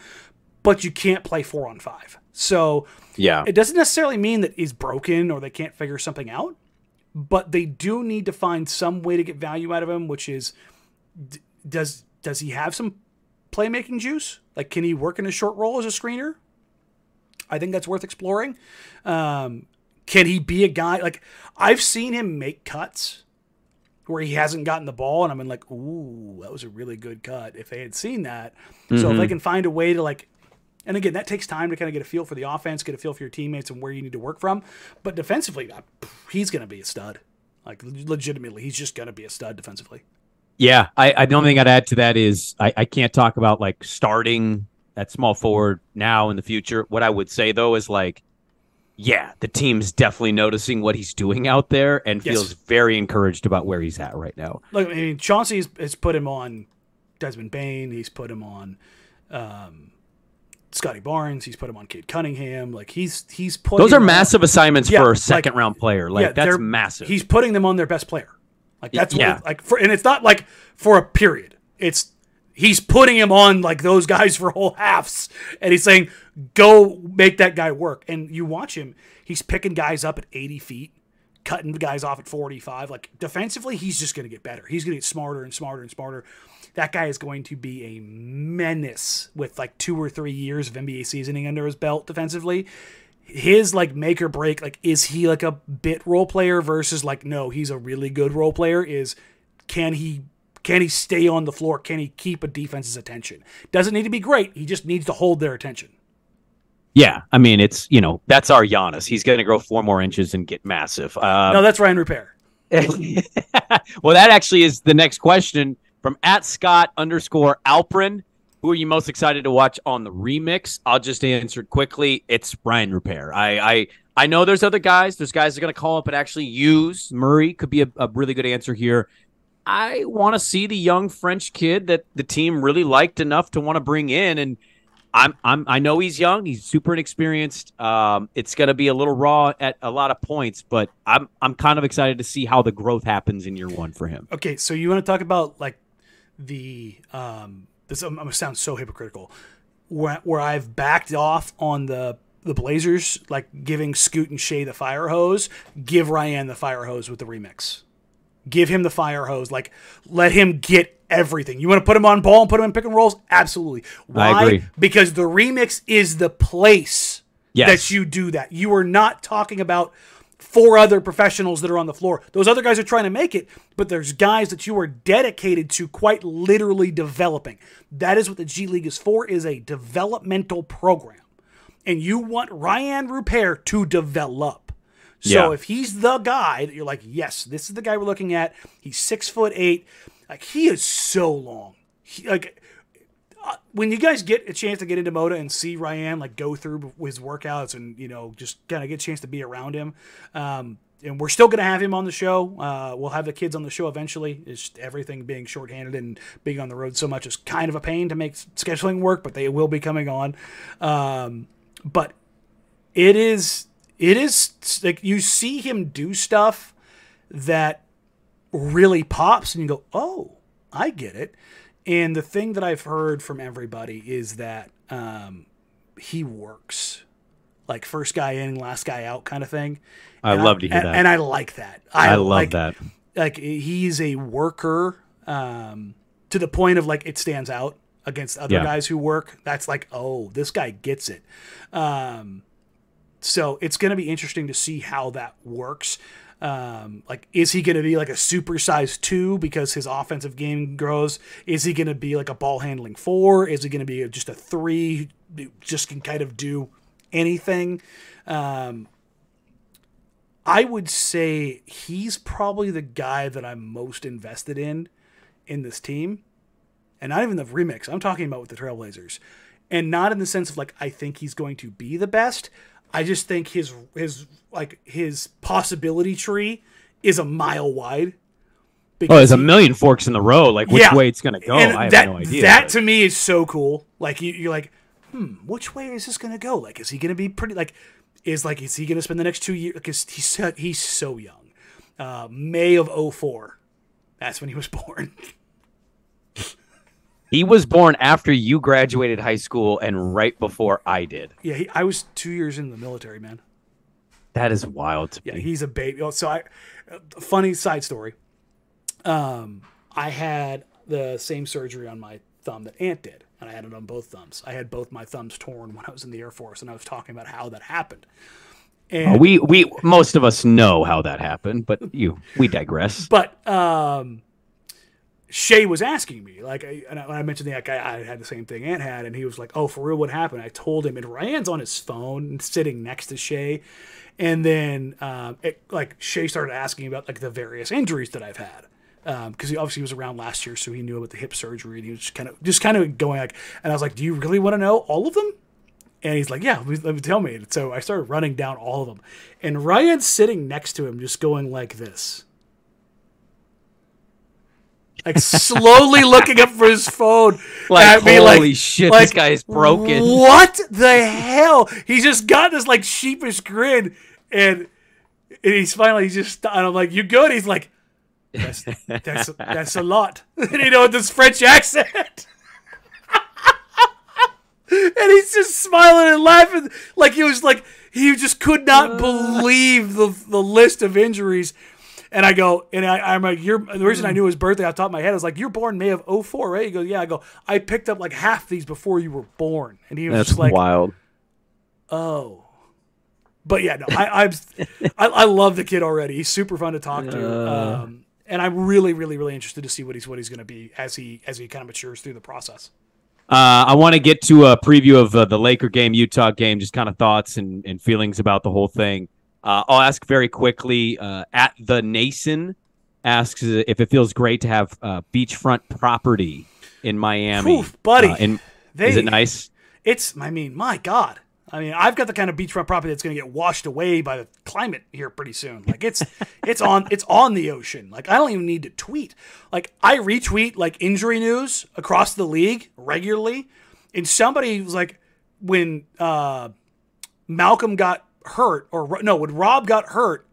but you can't play four on five. So yeah. it doesn't necessarily mean that he's broken or they can't figure something out, but they do need to find some way to get value out of him, which is d- does does he have some playmaking juice? Like can he work in a short role as a screener? I think that's worth exploring. Um, can he be a guy like I've seen him make cuts where he hasn't gotten the ball, and I'm in like, ooh, that was a really good cut. If they had seen that, so if they mm-hmm. can find a way to like, and again, that takes time to kind of get a feel for the offense, get a feel for your teammates, and where you need to work from. But defensively, he's going to be a stud. Like legitimately, he's just going to be a stud defensively. Yeah, I, I the only thing I'd add to that is I, I can't talk about like starting at small forward now in the future. What I would say though is like, yeah, the team's definitely noticing what he's doing out there and Yes. feels very encouraged about where he's at right now. Look, I mean, Chauncey has, put him on Desmond Bane. He's put him on um, Scottie Barnes. He's put him on Cade Cunningham. Like he's he's put Those are on- massive assignments Yeah, for a like- second round player. Like yeah, that's massive. He's putting them on their best player. Like that's Yeah. it- like for and it's not like for a period. It's he's putting him on like those guys for whole halves, and he's saying, "Go make that guy work." And you watch him; he's picking guys up at eighty feet, cutting guys off at forty-five. Like defensively, he's just going to get better. He's going to get smarter and smarter and smarter. That guy is going to be a menace with like two or three years of NBA seasoning under his belt defensively his like make or break like is he like a bit role player versus like no he's a really good role player is can he can he stay on the floor can he keep a defense's attention doesn't need to be great he just needs to hold their attention yeah, I mean it's you know that's our Giannis. He's going to grow four more inches and get massive. Uh, no that's Rayan Rupert <laughs> well, that actually is the next question from at Scott underscore Alprin. Who are you most excited to watch on the remix? I'll just answer it quickly. It's Rayan Rupert. I, I I know there's other guys. There's guys that are going to call up and actually use Murray. Could be a, a really good answer here. I want to see the young French kid that the team really liked enough to want to bring in, and I'm I'm I know he's young. He's super inexperienced. Um, it's going to be a little raw at a lot of points, but I'm I'm kind of excited to see how the growth happens in year one for him. Okay, so you want to talk about like the um this I'm, gonna sound so hypocritical where where I've backed off on the the Blazers like giving Scoot and Shai the fire hose, give Rayan the fire hose with the remix. Give him the fire hose. Like let him get everything. You want to put him on ball and put him in pick and rolls? Absolutely. Why? I agree. Because the remix is the place Yes. that you do that. You are not talking about four other professionals that are on the floor. Those other guys are trying to make it, but there's guys that you are dedicated to quite literally developing. That is what the G League is for is a developmental program. And you want Rayan Rupert to develop. So Yeah. if he's the guy that you're like, yes, this is the guy we're looking at. He's six foot eight. Like he is so long. He, like uh, when you guys get a chance to get into Moda and see Rayan like go through his workouts and you know just kind of get a chance to be around him, um, and we're still going to have him on the show. Uh, we'll have the kids on the show eventually. It's everything being shorthanded and being on the road so much is kind of a pain to make scheduling work, but they will be coming on. Um, but it is it is like you see him do stuff that really pops and you go, "Oh, I get it." And the thing that I've heard from everybody is that um, he works like first guy in, last guy out kind of thing. I And love to hear and, that. and I like that. I, love like, that. Like he's a worker um, to the point of like it stands out against other Yeah. guys who work. That's like, oh, this guy gets it. Um, so it's going to be interesting to see how that works. Um, like, is he going to be like a supersized two because his offensive game grows? Is he going to be like a ball handling four? Is he going to be just a three? Just can kind of do anything. Um, I would say he's probably the guy that I'm most invested in in this team. And not even the remix. I'm talking about with the Trailblazers. And not in the sense of like I think he's going to be the best. I just think his his like his possibility tree is a mile wide. Oh, there's a million forks in the road. Like which Yeah. way it's gonna go? I have that, no idea. That but- to me is so cool. Like you, you're like, hmm, which way is this gonna go? Like, is he gonna be pretty? Like, is like, is he gonna spend the next two years? Because he's so, he's so young. Uh, May of 04. That's when he was <laughs> born. He was born after you graduated high school and right before I did. yeah, he, I was two years in the military, man. That is wild to Yeah, me. he's a baby. Oh, So I, funny side story. Um, I had the same surgery on my thumb that Ant did, and I had it on both thumbs. I had both my thumbs torn when I was in the Air Force, and I was talking about how that happened. And we we most of us know how that happened, but you we digress. But um, Shay was asking me, like, I, and I, I mentioned the like, I, had the same thing Ant had, and he was like, "Oh, for real, what happened?" I told him, and Rayan's on his phone, sitting next to Shay, and then um, it, like Shay started asking about like the various injuries that I've had. Because he obviously was around last year, so he knew about the hip surgery, and he was just kind of just kind of going like, and I was like, "Do you really want to know all of them?" And he's like, "Yeah, let me tell me." And so I started running down all of them, and Rayan's sitting next to him, just going like this like slowly looking up for his phone <laughs> Like, at me, holy shit, this guy is broken. What the hell? He's just got this like sheepish grin, and, and he's finally he's just and I'm like, "You good?" He's like, "That's that's that's a lot," <laughs> and you know with this French accent. <laughs> and he's just smiling and laughing like he was like he just could not uh. believe the the list of injuries. And I go, and I, I'm like, you're the reason I knew his birthday off the top of my head. I was like, you're born May of 04, right? He goes, yeah. I go, I picked up like half these before you were born. And he was That's just like, wild. oh. But yeah, no, I, I'm, I, I love the kid already. He's super fun to talk to. Um, and I'm really, really, really interested to see what he's what he's going to be as he as he kind of matures through the process. Uh, I want to get to a preview of uh, the Laker game, Utah game, just kind of thoughts and, and feelings about the whole thing. Uh, I'll ask very quickly. Uh, at the Nason asks if it feels great to have uh, beachfront property in Miami, Oof, buddy. Uh, in, They- is it nice? It's, I mean, my God. I mean, I've got the kind of beachfront property that's going to get washed away by the climate here pretty soon. Like it's, <laughs> it's on, it's on the ocean. Like I don't even need to tweet. Like I retweet like injury news across the league regularly, and somebody was like, when uh, Malcolm got hurt, or no, when Rob got hurt,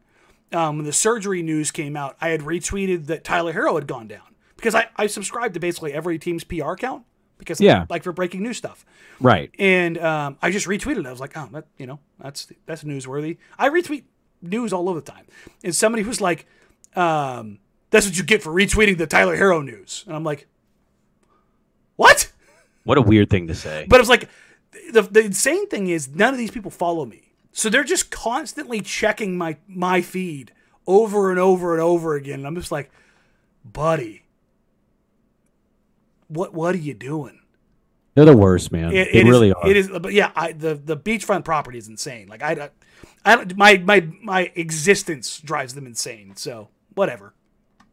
um, when the surgery news came out, I had retweeted that Tyler Herro had gone down because I, I subscribe to basically every team's PR account because Yeah. like for breaking news stuff. Right. And um, I just retweeted it. I was like, oh, that, you know, that's that's newsworthy. I retweet news all over the time. And somebody was like, um, that's what you get for retweeting the Tyler Herro news. And I'm like, what? What a weird thing to say. But it was like, the, the insane thing is none of these people follow me. So they're just constantly checking my my feed over and over and over again. And I'm just like, buddy, what what are you doing? They're the worst, man. It, they it is- really are. It is, but yeah, I, the the beachfront property is insane. Like I, don't- I don't, my my my existence drives them insane. So whatever.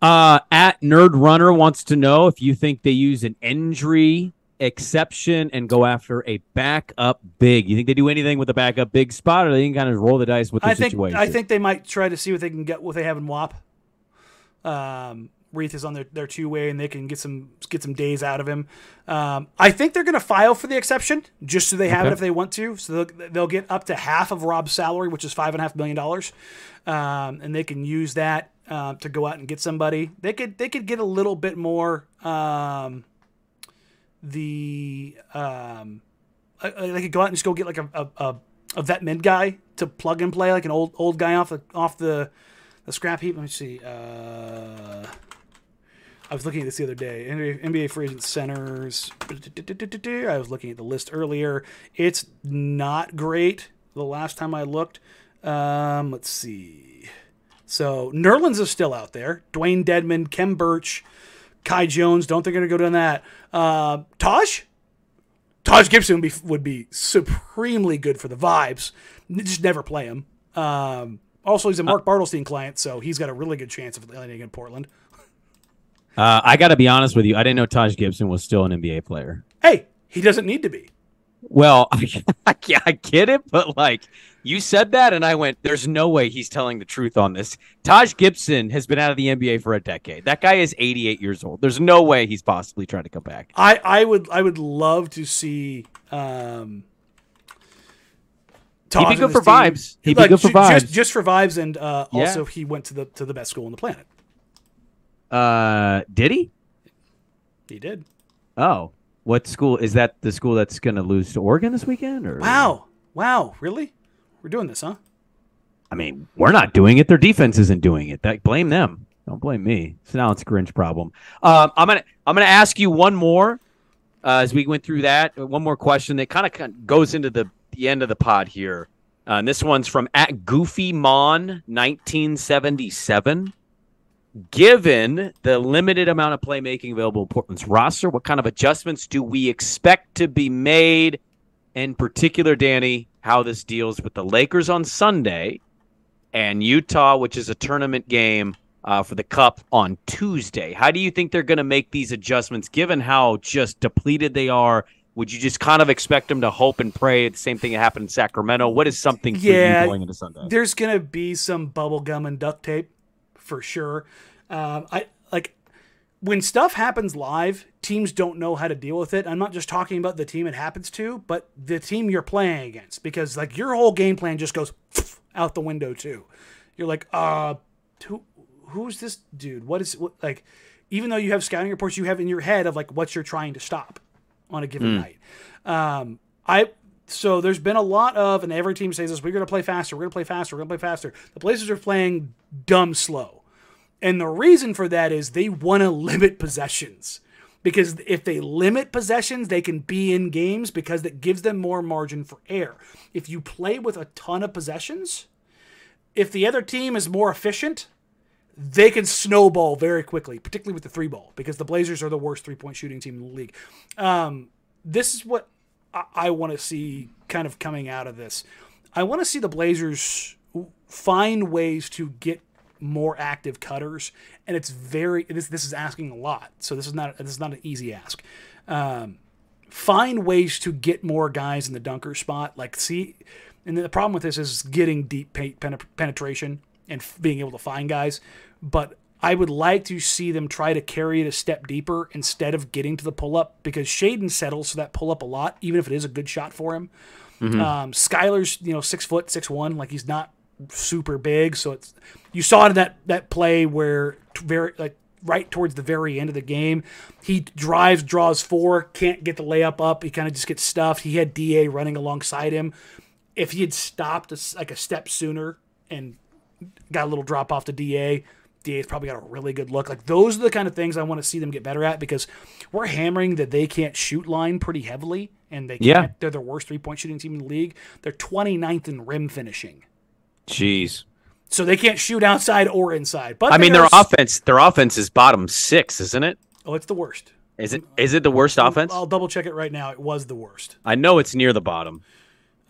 Uh, at Nerd Runner wants to know if you think they use an injury exception and go after a backup big. You think they do anything with a backup big spot, or they can kind of roll the dice with the I think situation? I think they might try to see what they can get what they have in Duop. Um, Reath is on their, their two way, and they can get some get some days out of him. Um, I think they're going to file for the exception just so they have it if they want to. So they'll, they'll get up to half of Rob's salary, which is five and a half million dollars, um, and they can use that uh, to go out and get somebody. They could they could get a little bit more. Um, the um, uh, they could go out and just go get like a, a, a, vet mid guy to plug and play, like an old old guy off the off the the scrap heap. Let me see. Uh, I was looking at this the other day. NBA, NBA free agent centers. I was looking at the list earlier. It's not great. The last time I looked, um, let's see. So Nerlens is still out there. Dewayne Dedmon, Khem Birch, Kai Jones. Don't think they're going to go down that. Uh, Taj, Taj Gibson would be would be supremely good for the vibes. Just never play him. Um, also, he's a Mark Bartelstein client, so he's got a really good chance of landing in Portland. Uh, I got to be honest with you. I didn't know Taj Gibson was still an NBA player. Hey, he doesn't need to be. Well, <laughs> I, I get it, but like you said that, and I went, "There's no way he's telling the truth on this." Taj Gibson has been out of the NBA for a decade. That guy is 88 years old. There's no way he's possibly trying to come back. I, I would I would love to see. Um, He'd be good for team. vibes. He'd be good for vibes. Just, just for vibes, and uh, Yeah. also he went to the to the best school on the planet. Uh, did he? He did. Oh, what school is that? The school that's going to lose to Oregon this weekend? Or Wow, wow, really? We're doing this, huh? I mean, we're not doing it. Their defense isn't doing it. That blame them. Don't blame me. So now it's a Grinch problem. Um, I'm gonna I'm gonna ask you one more uh, as we went through that. One more question that kind of goes into the the end of the pod here. Uh, and this one's from at Goofy Mon 1977. Given the limited amount of playmaking available in Portland's roster, what kind of adjustments do we expect to be made? In particular, Danny, how this deals with the Lakers on Sunday and Utah, which is a tournament game uh, for the Cup on Tuesday. How do you think they're going to make these adjustments, given how just depleted they are? Would you just kind of expect them to hope and pray the same thing that happened in Sacramento? What is something for Yeah, you going into Sunday? There's gonna be some bubble gum and duct tape for sure. Um, I like when stuff happens live. Teams don't know how to deal with it. I'm not just talking about the team it happens to, but the team you're playing against, because like your whole game plan just goes <sniffs> out the window too. You're like, uh, who, who's this dude? What is what, like? Even though you have scouting reports, you have in your head of like what you're trying to stop on a given night. Um, I so there's been a lot of, and every team says this: we're going to play faster, we're going to play faster, we're going to play faster. The Blazers are playing dumb slow, and the reason for that is they want to limit possessions. Because if they limit possessions, they can be in games because that gives them more margin for error. If you play with a ton of possessions, if the other team is more efficient, they can snowball very quickly, particularly with the three ball, because the Blazers are the worst three point shooting team in the league. Um, this is what I, I want to see kind of coming out of this. I want to see the Blazers find ways to get more active cutters, and it's very this this is asking a lot. So this is not this is not an easy ask. Um, find ways to get more guys in the dunker spot. Like see, and the problem with this is getting deep penetration and being able to find guys. But I would like to see them try to carry it a step deeper instead of getting to the pull up because Shaedon settles for that pull up a lot, even if it is a good shot for him. Mm-hmm. Um, Skylar's you know six foot six one, like he's not super big, so it's you saw it in that that play where very like right towards the very end of the game, he drives, draws four, can't get the layup up. He kind of just gets stuffed. He had Da running alongside him. If he had stopped a, like a step sooner and got a little drop off to Da, DA's probably got a really good look. Like those are the kind of things I want to see them get better at because we're hammering that they can't shoot line pretty heavily and they yeah. they're the worst three point shooting team in the league. They're 29th in rim finishing. Jeez. So they can't shoot outside or inside. But I mean their offense their offense is bottom 6, isn't it? Oh, it's the worst. Is it is it the worst offense? I'll double check it right now. It was the worst. I know it's near the bottom.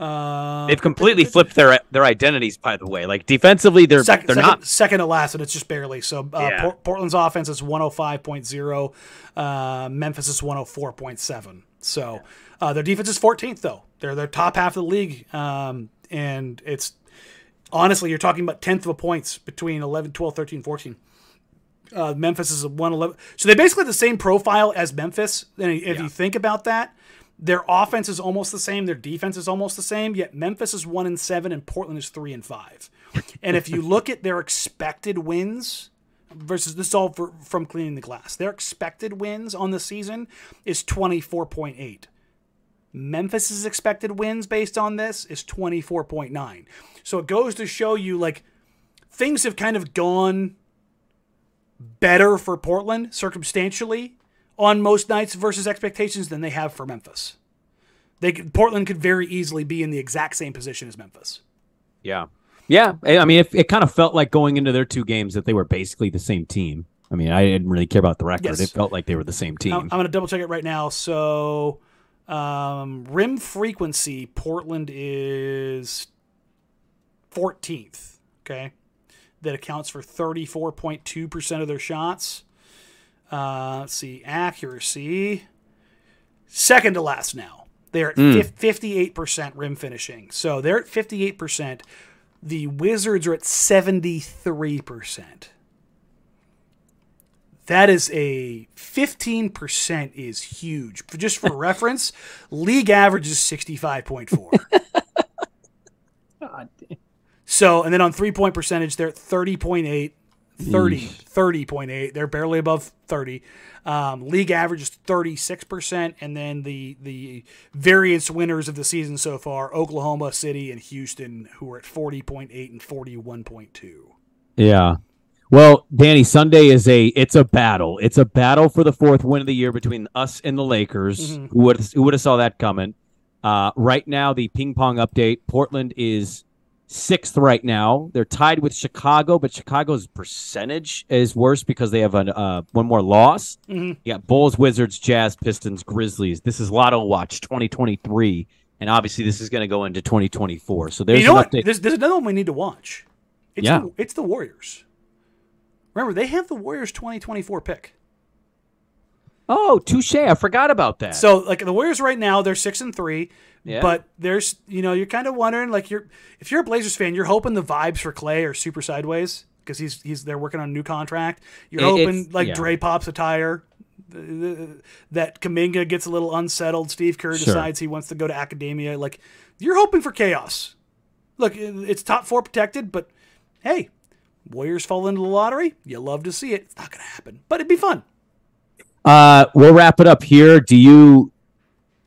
Uh, They've completely flipped their their identities. By the way, like defensively, they're second, they're second, not second to last, and it's just barely. So uh, yeah. Port- Portland's offense is 105.0, uh, Memphis is 104.7. So uh, their defense is 14th though. They're their top half of the league, um, and it's honestly you're talking about tenth of a points between 11, 12, 13, 14. Uh, Memphis is a 111. So they basically have the same profile as Memphis. And if yeah. you think about that, their offense is almost the same. Their defense is almost the same. Yet Memphis is one and seven, and Portland is three and five. and if you look at their expected wins versus this is all for, from cleaning the glass, their expected wins on the season is twenty four point eight. Memphis's expected wins based on this is twenty four point nine. So it goes to show you like things have kind of gone better for Portland circumstantially on most nights versus expectations than they have for Memphis. They could, Portland could very easily be in the exact same position as Memphis. Yeah, yeah. I mean, it, it kind of felt like going into their two games that they were basically the same team. I mean, I didn't really care about the record. Yes. It felt like they were the same team. I'm, I'm going to double check it right now. So, um, rim frequency, Portland is 14th. Okay, that accounts for 34.2 percent of their shots. Uh, let's see, accuracy. Second to last now. They're at mm. 58% rim finishing. So they're at 58%. The Wizards are at 73%. That is a 15% is huge. Just for <laughs> reference, league average is 65.4. <laughs> God damn. So, and then on three point percentage, they're at 30.8. 30, 30.8. They're barely above 30. Um, league average is 36%. And then the, the variance winners of the season so far Oklahoma City and Houston, who are at 40.8 and 41.2. Yeah. Well, Danny, Sunday is a it's a battle. It's a battle for the fourth win of the year between us and the Lakers. Mm-hmm. Who would who would have saw that coming? Uh, right now, the ping pong update: Portland is sixth right now. They're tied with Chicago, but Chicago's percentage is worse because they have an, uh, one more loss. Mm-hmm. You got Bulls, Wizards, Jazz, Pistons, Grizzlies. This is Lotto Watch 2023, and obviously this is going to go into 2024. So there's you know what? There's, there's, another one we need to watch. It's yeah. The, it's the Warriors. Remember, they have the Warriors 2024 pick. Oh, touche! I forgot about that. So, like the Warriors right now, they're six and three. Yeah. But there's, you know, you're kind of wondering, like, you're if you're a Blazers fan, you're hoping the vibes for Klay are super sideways because he's he's they're working on a new contract. You're it, hoping like yeah. Dre pops a tire, that Kuminga gets a little unsettled. Steve Kerr sure. decides he wants to go to academia. Like, you're hoping for chaos. Look, it's top four protected, but hey, Warriors fall into the lottery. You love to see it. It's not going to happen, but it'd be fun. Uh, we'll wrap it up here. Do you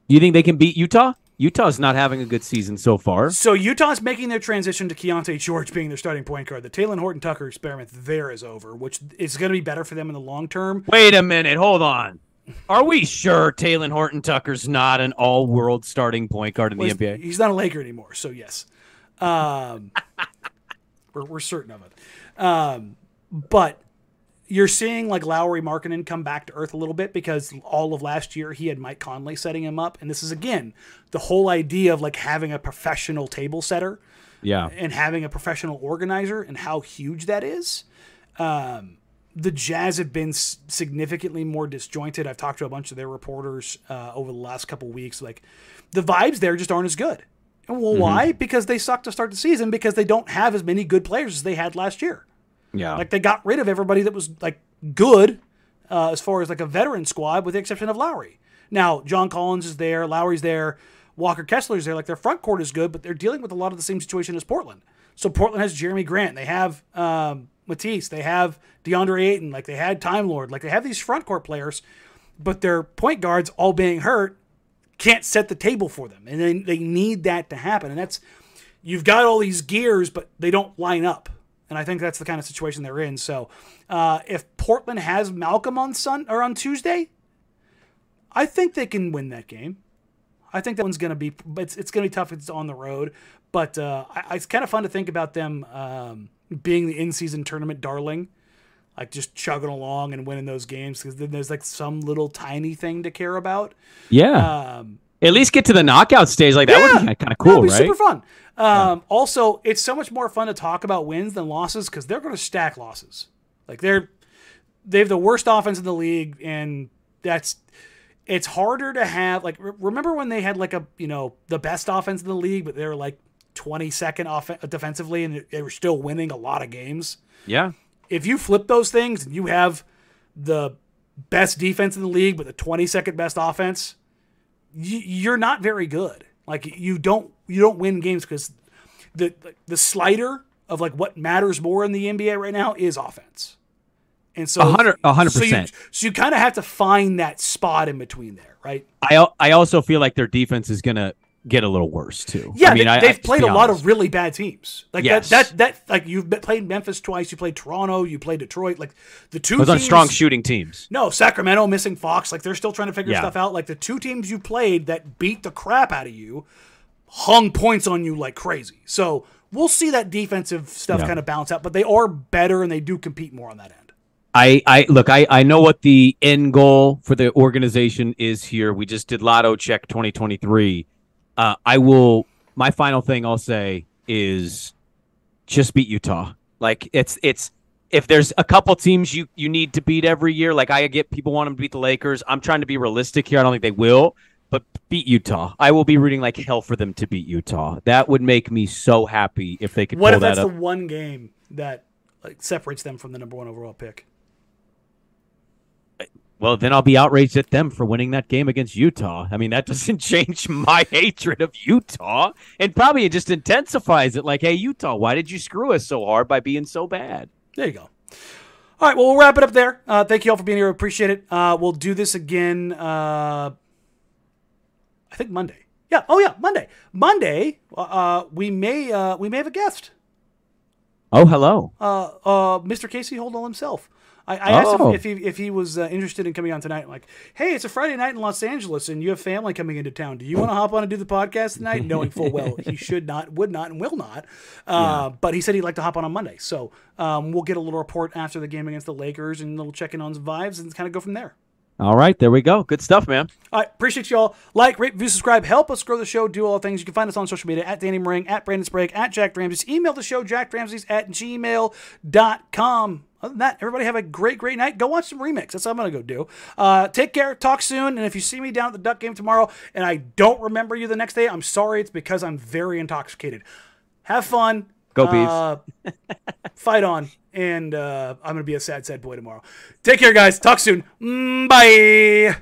you think they can beat Utah? Utah's not having a good season so far. So Utah's making their transition to Keyonte George being their starting point guard. The Talen Horton Tucker experiment there is over, which is going to be better for them in the long term. Wait a minute, hold on. Are we sure Talen Horton Tucker's not an all-world starting point guard in well, the NBA? He's not a Laker anymore, so yes, um, <laughs> we're, we're certain of it. Um, but you're seeing like Lauri Markkanen come back to earth a little bit because all of last year he had Mike Conley setting him up, and this is again the whole idea of like having a professional table setter. Yeah. and having a professional organizer and how huge that is. Um, the Jazz have been significantly more disjointed. I've talked to a bunch of their reporters uh, over the last couple weeks. Like the vibes there just aren't as good. Well, why? Because they suck to start the season because they don't have as many good players as they had last year. Yeah. Like they got rid of everybody that was like good uh, as far as like a veteran squad, with the exception of Lowry. Now John Collins is there, Lowry's there, Walker Kessler's there. Like their front court is good, but they're dealing with a lot of the same situation as Portland. So Portland has Jerami Grant, they have um, Matisse, they have DeAndre Ayton, like they had Time Lord, like they have these front court players, but their point guards all being hurt can't set the table for them, and they, they need that to happen. And that's you've got all these gears, but they don't line up. And I think that's the kind of situation they're in. So uh, if Portland has Malcolm on Sun or on Tuesday, I think they can win that game. I think that one's going to be, it's, it's going to be tough. It's on the road, but uh, I, it's kind of fun to think about them um, being the in-season tournament darling, like just chugging along and winning those games because then there's like some little tiny thing to care about. yeah. Um, At least get to the knockout stage. Like that would be kind of cool, be right? super fun. Um, Also, it's so much more fun to talk about wins than losses because they're going to stack losses. Like they're they have the worst offense in the league, and that's it's harder to have. Like re- remember when they had like a you know the best offense in the league, but they were like twenty second off defensively, and they were still winning a lot of games. Yeah. If you flip those things and you have the best defense in the league, but the twenty second best offense, you're not very good. Like you don't you don't win games because the the slider of like what matters more in the NBA right now is offense. And so A hundred- a hundred so you- percent. So you kind of have to find that spot in between there, right? I I also feel like their defense is gonna get a little worse too. Yeah, I mean, they, I, they've I, played a lot of really bad teams. Like Yes. that, that, that, like you've played Memphis twice, you played Toronto, you played Detroit. Like the two those teams, strong shooting teams. No, Sacramento missing Fox. Like they're still trying to figure Yeah. stuff out. Like the two teams you played that beat the crap out of you hung points on you like crazy. So we'll see that defensive stuff Yeah. kind of bounce out, but they are better and they do compete more on that end. I, I look, I, I know what the end goal for the organization is here. We just did Lotto Check 2023. Uh, I will. My final thing I'll say is just beat Utah. Like it's it's if there's a couple teams you you need to beat every year. Like I get people want them to beat the Lakers. I'm trying to be realistic here. I don't think they will, but beat Utah. I will be rooting like hell for them to beat Utah. That would make me so happy if they could What if that that's up. the one game that like separates them from the number one overall pick? Well, then I'll be outraged at them for winning that game against Utah. I mean, that <laughs> doesn't change my hatred of Utah, and probably it just intensifies it. Like, hey, Utah, why did you screw us so hard by being so bad? There you go. All right, well, we'll wrap it up there. Uh, thank you all for being here. Appreciate it. Uh, we'll do this again. Uh, I think Monday. Yeah. Oh yeah, Monday. Monday. Uh, we may uh, we may have a guest. Oh, hello. Uh, uh, Mr. Casey Holdahl himself. I, I asked Oh. him if he if he was uh, interested in coming on tonight. Like, hey, it's a Friday night in Los Angeles, and you have family coming into town. Do you want to hop on and do the podcast tonight? <laughs> Knowing full well he should not, would not, and will not. Uh, But he said he'd like to hop on on Monday. So um, we'll get a little report after the game against the Lakers, and we'll check in on some vibes and kind of go from there. All right, there we go. Good stuff, man. All right, appreciate you all. Like, rate, review, subscribe. Help us grow the show. Do all the things. You can find us on social media at Danny Marang, at Brandon Sprague, at Jacked Ramsays. Email the show, jackedramsays at gmail.com. Other than that, everybody have a great, great night. Go watch some remix. That's what I'm going to go do. Uh, take care. Talk soon. And if you see me down at the Duck game tomorrow and I don't remember you the next day, I'm sorry. It's because I'm very intoxicated. Have fun. Go Bees. Uh, fight on. And uh, I'm going to be a sad, sad boy tomorrow. Take care, guys. Talk soon. Mm, bye.